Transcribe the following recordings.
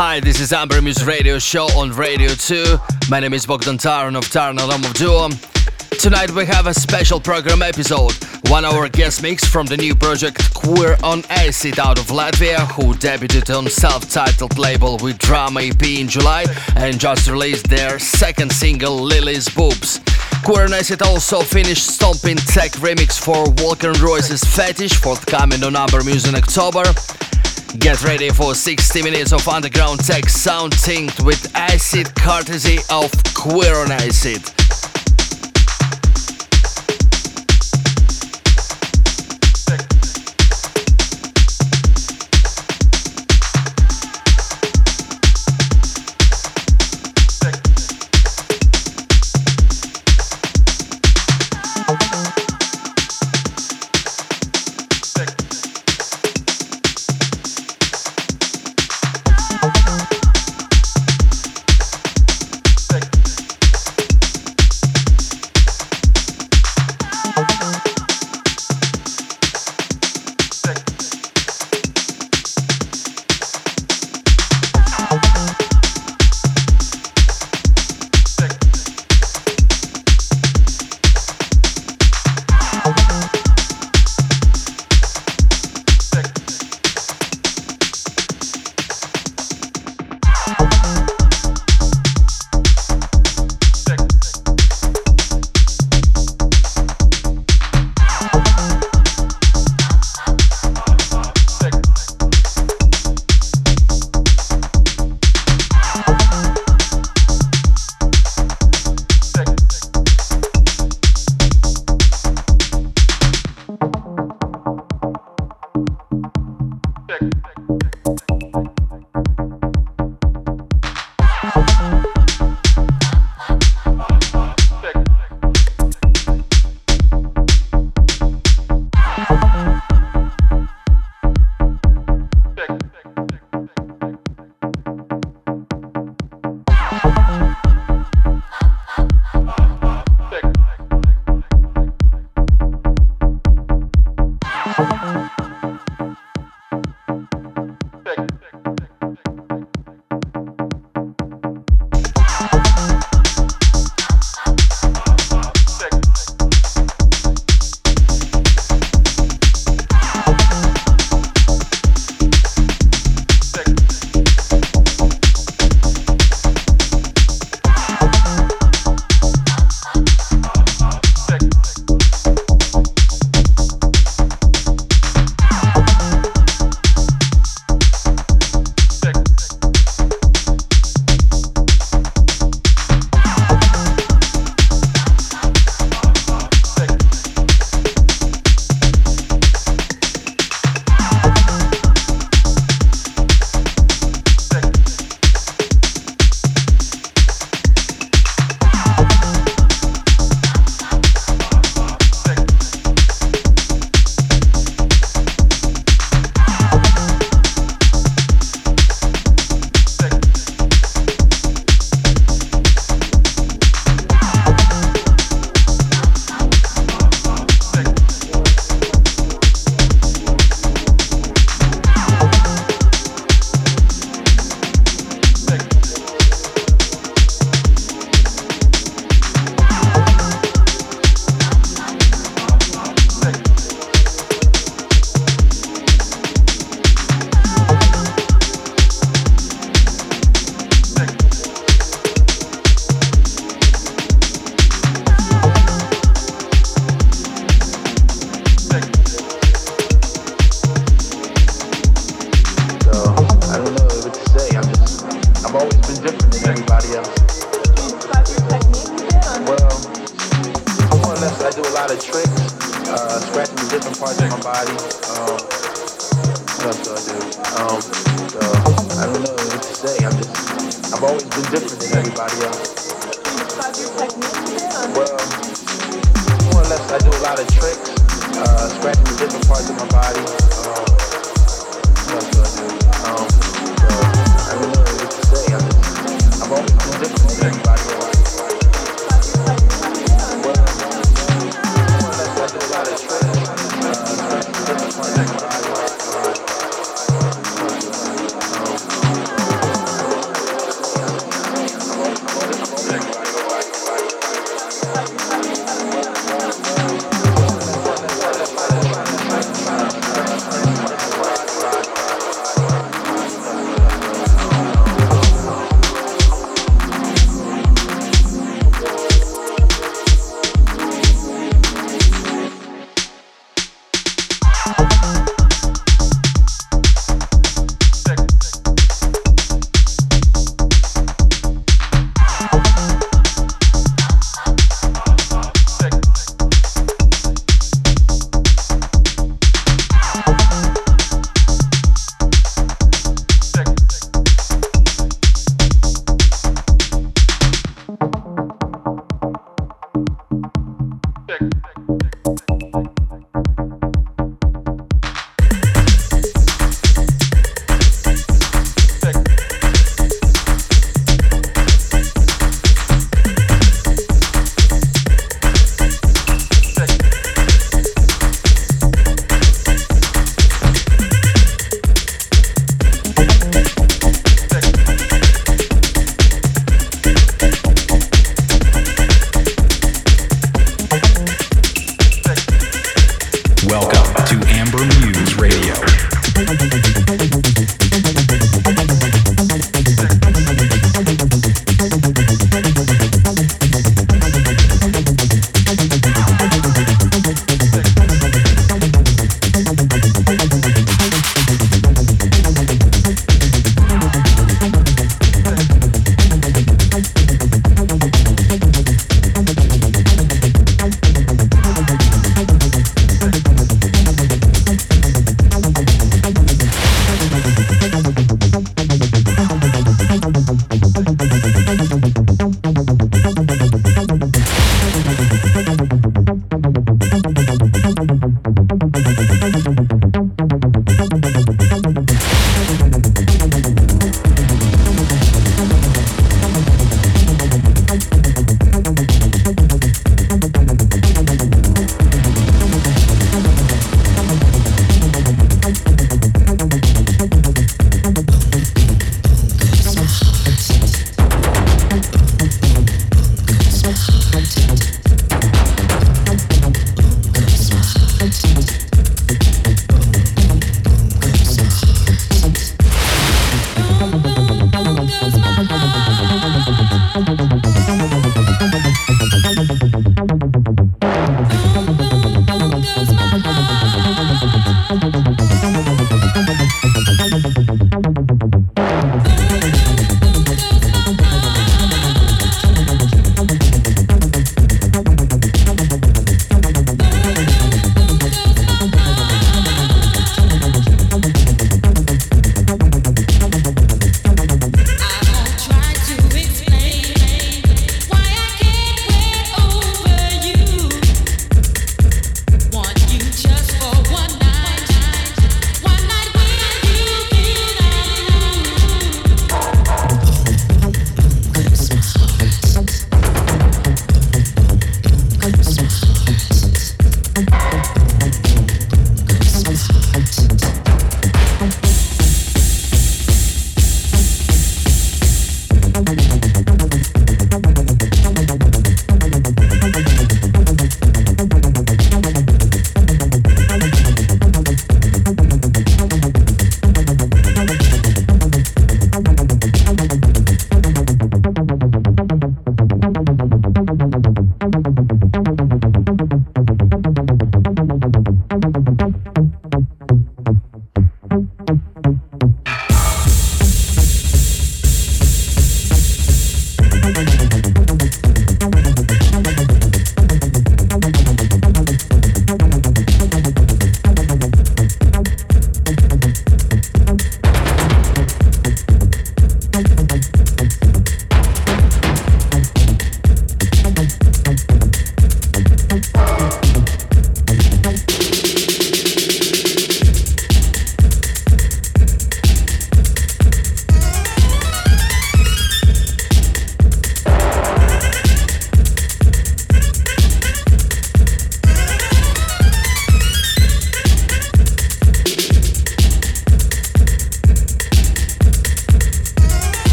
Hi, this is Amber Muse Radio Show on Radio 2. My name is Bogdan Taran of Taran of Duo. Tonight we have a special program episode, one hour guest mix from the new project Queer on Acid out of Latvia, who debuted on self-titled label with Drama EP in July and just released their second single Lily's Boobs. Queer on Acid also finished Stomping Tech remix for Volkan Royce's Fetish, forthcoming on Amber Muse in October. Get ready for 60 minutes of underground tech sound synced with acid courtesy of Queer on Acid.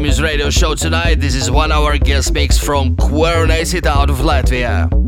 Amber Radio Show tonight. This is one hour guest mix from Queer on Acid out of Latvia.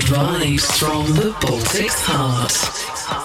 Vibes from the Baltic's heart.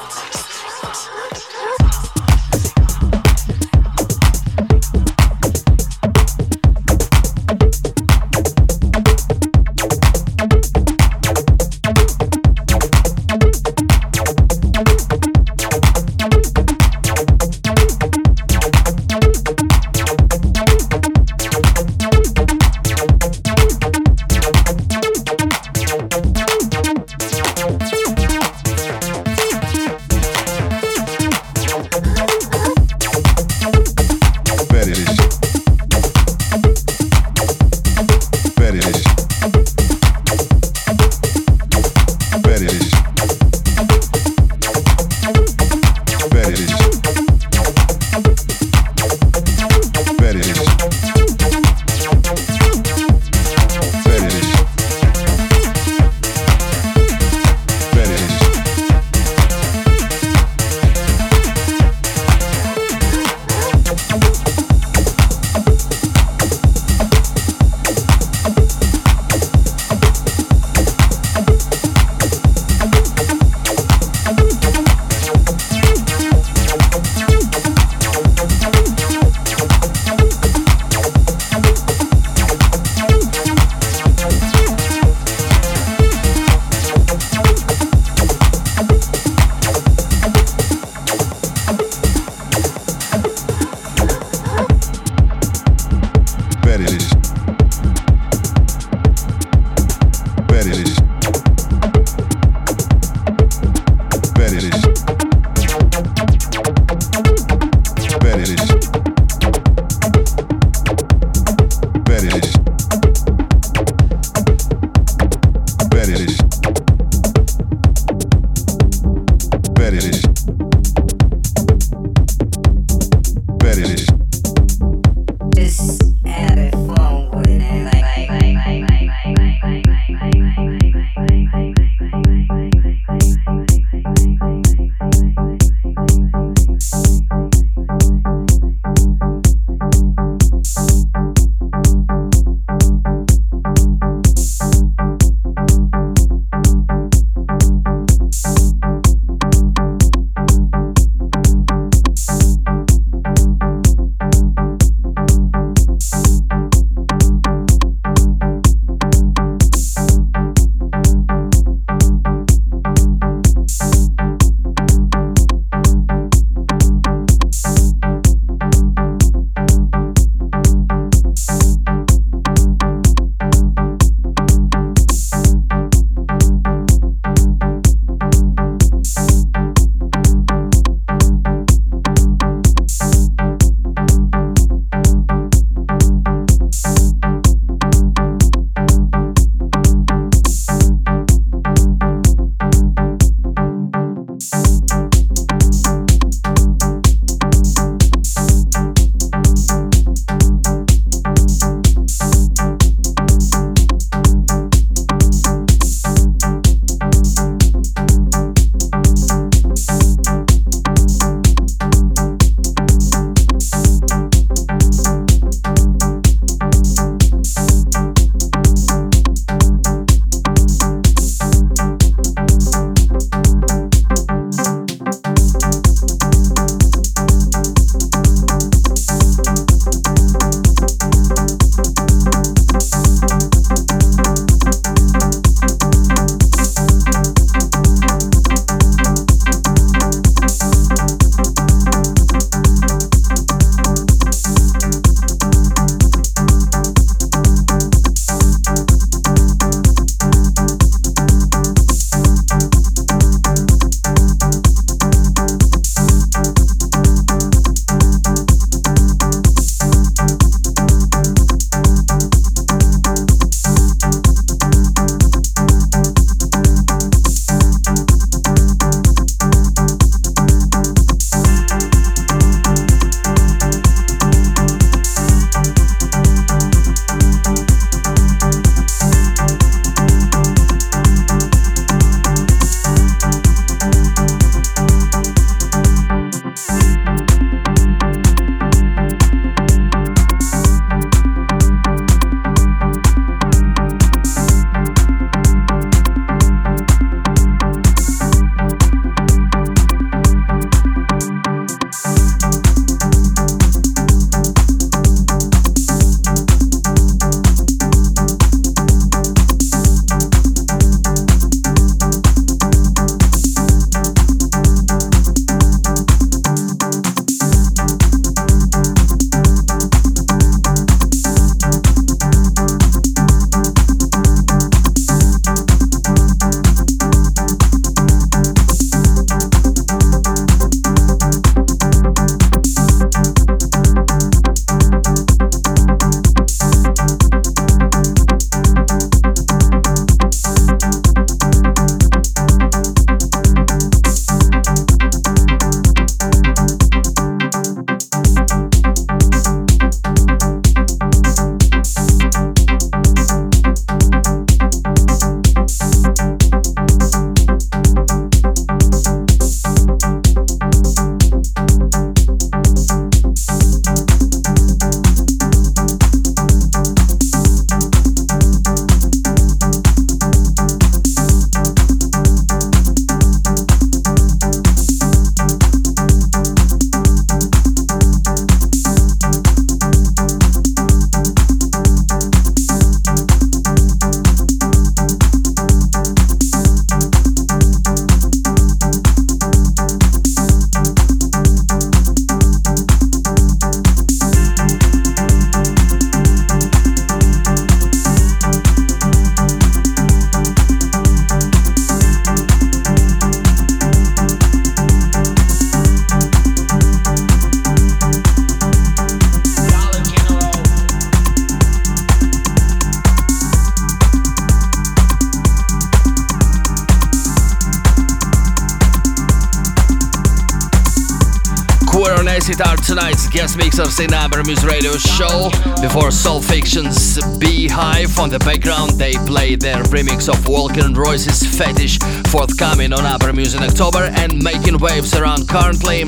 Guest mix of Amber Muse Radio show. Before Soul Fiction's Beehive on the background, they played their remix of Walker and Royce's Fetish, forthcoming on Amber in October and making waves around currently.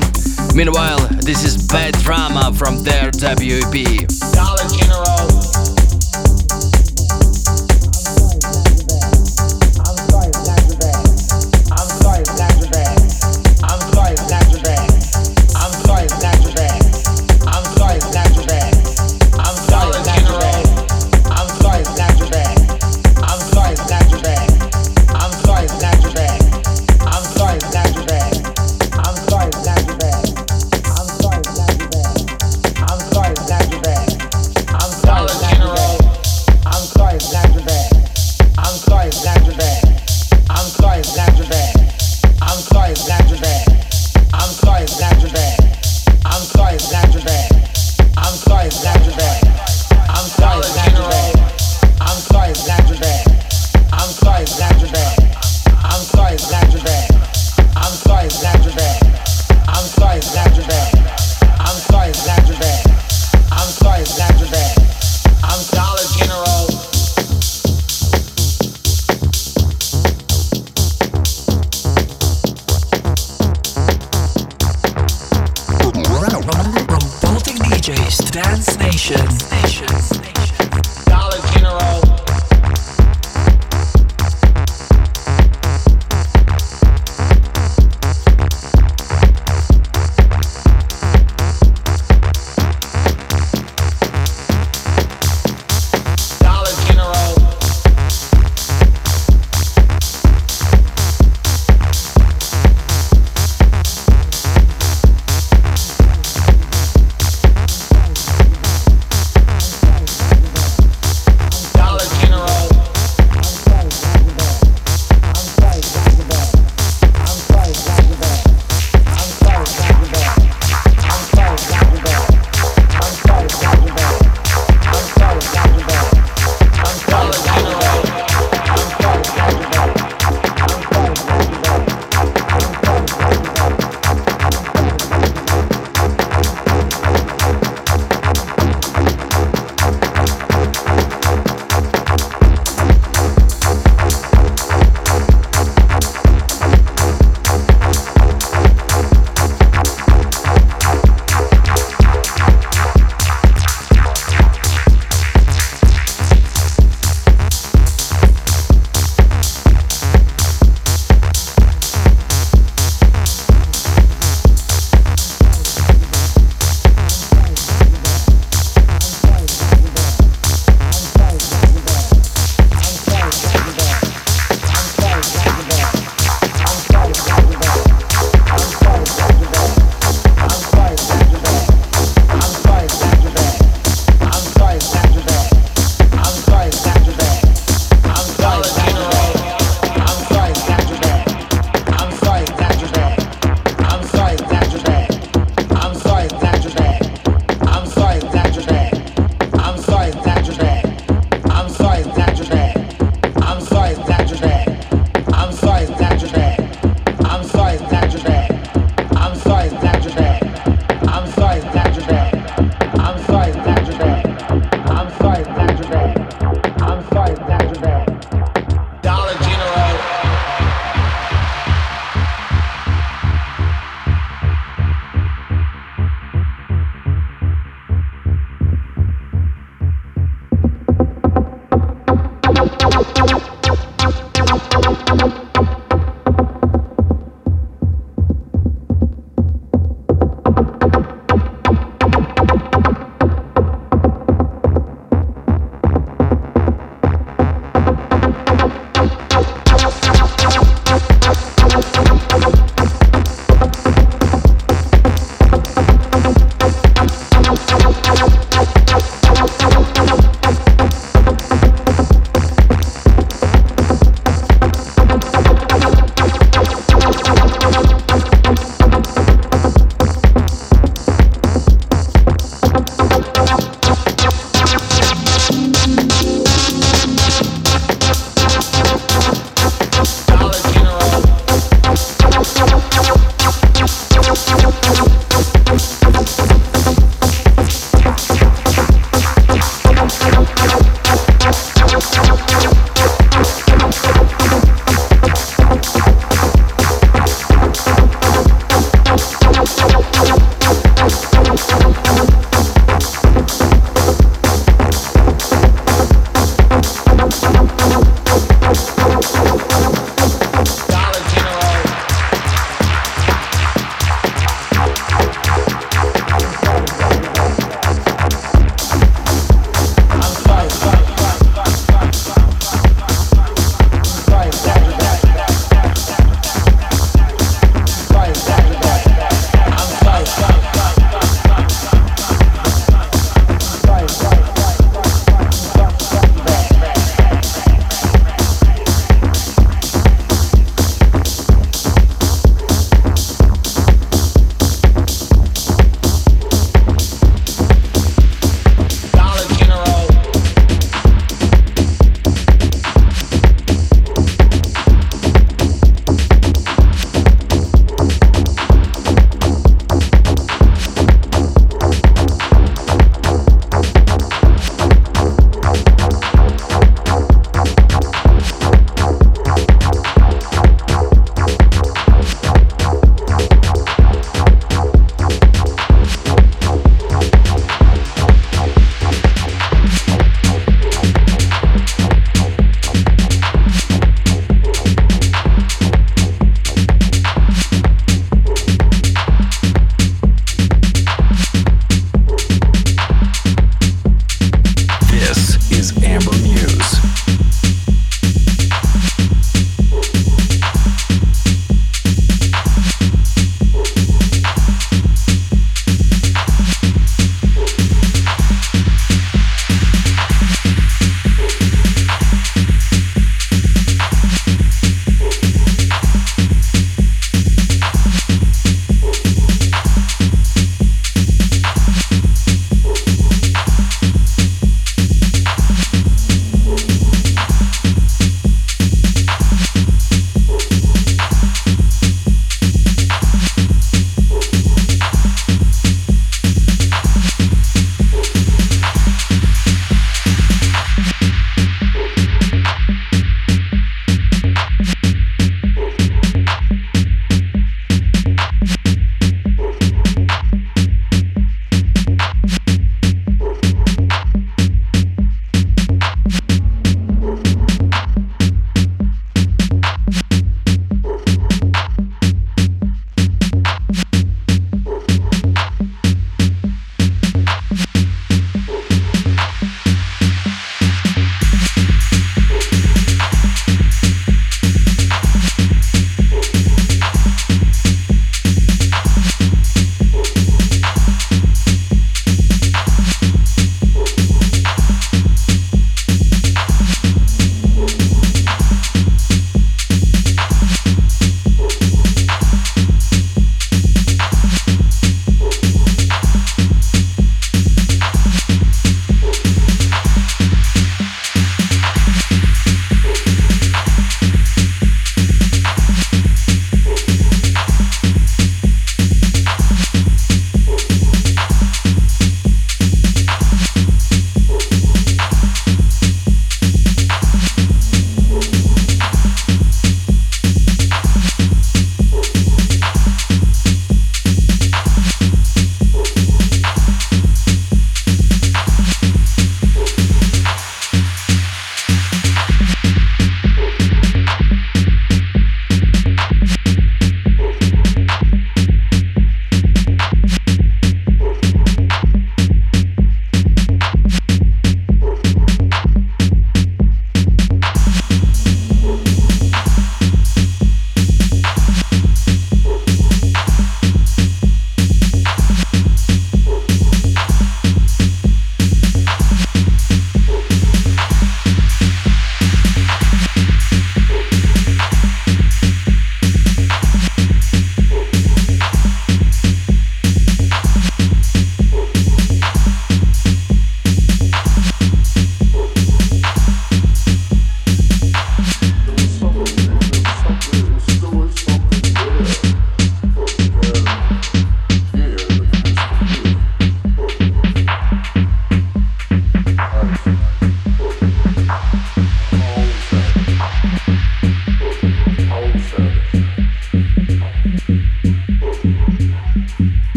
Meanwhile, this is Bad Drama from their debut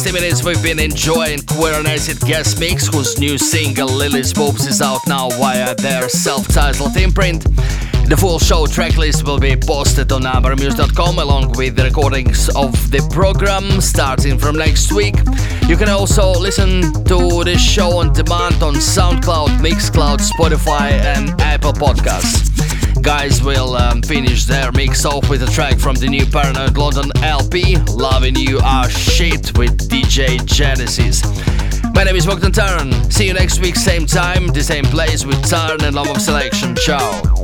60 minutes, we've been enjoying Queer on Acid guest mix, whose new single Lily's Boobs is out now via their self-titled imprint. The full show tracklist will be posted on ambermuse.com along with the recordings of the program starting from next week. You can also listen to the show on demand on SoundCloud, Mixcloud, Spotify, and Apple Podcasts. Guys will um, finish their mix off with a track from the new Paranoid London LP, Loving You Are Shit with DJ Genesis. My name is Bogdan Taran. See you next week, same time, the same place with Taran and Love of Selection. Ciao.